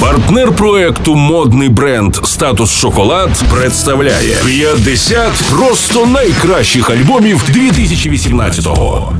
Партнер проекту модний бренд Статус Шоколад представляє 50 просто найкращих альбомів 2018-го.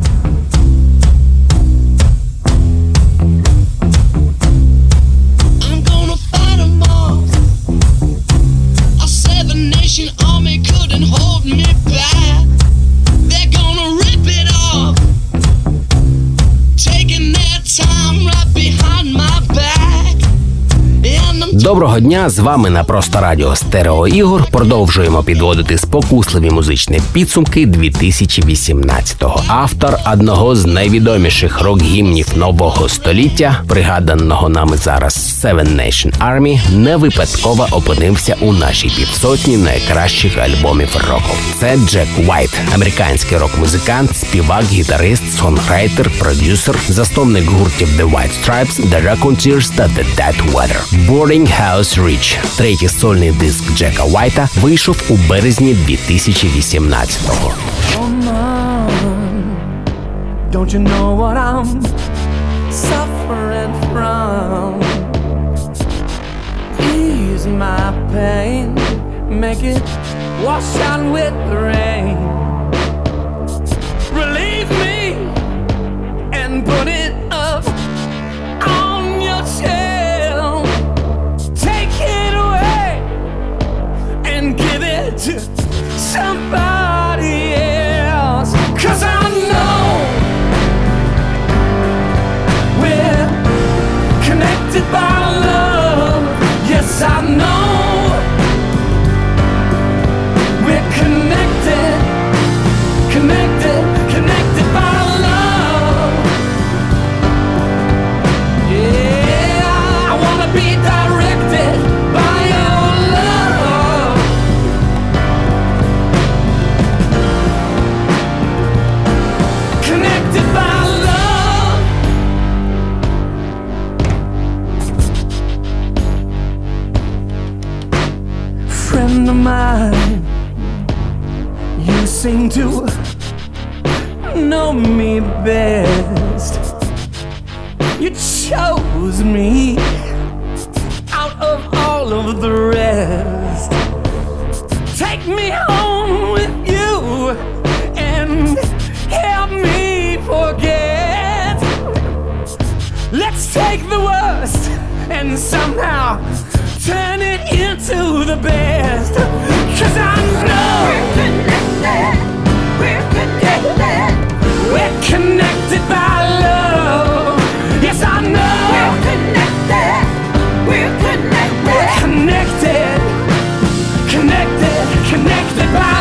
Доброго дня! З вами на просто радіо Стерео Ігор. Продовжуємо підводити спокусливі музичні підсумки 2018-го. Автор одного з найвідоміших рок-гімнів нового століття, пригаданого нами зараз Seven Nation Army, не випадково опинився у нашій півсотні найкращих альбомів року. Це Джек Уайт, американський рок-музикант, співак, гітарист, сонграйтер, продюсер, засновник гуртів The White Stripes, The Raconteurs та The Dead Weather. Boarding House Reach, третій сольний диск Джека Уайта, вийшов у березні 2018-го. Don't you know what I'm suffering from? Ease my pain, make it wash out with the rain. Friend of mine, you seem to know me best. You chose me out of all of the rest. Take me home with you and help me forget. Let's take the worst and somehow turn it into the best. Cause I know we're connected. We're connected. We're connected by love. Yes, I know we're connected. We're connected. We're connected. Connected. Connected by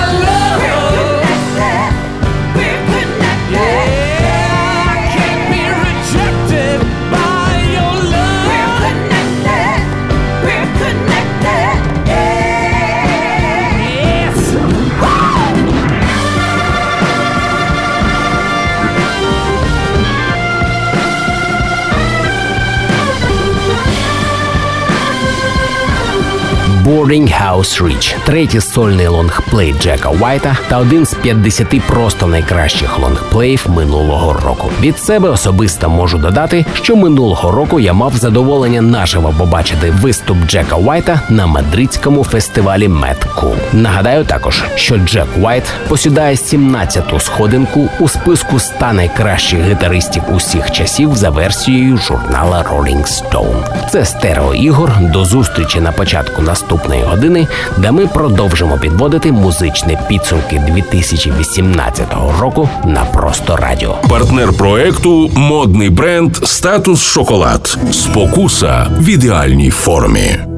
Boarding House Reach – третій сольний лонгплей Джека Уайта та один з 50 просто найкращих лонгплеїв минулого року. Від себе особисто можу додати, що минулого року я мав задоволення наживо побачити виступ Джека Уайта на мадридському фестивалі Cool. Нагадаю також, що Джек Уайт посідає 17-ту сходинку у списку 100 найкращих гітаристів усіх часів за версією журнала Rolling Stone. Це стерео ігор. До зустрічі на початку наступної години, де ми продовжимо підводити музичні підсумки 2018 року на просто радіо. Партнер проекту модний бренд Статус Шоколад. Спокуса в ідеальній формі.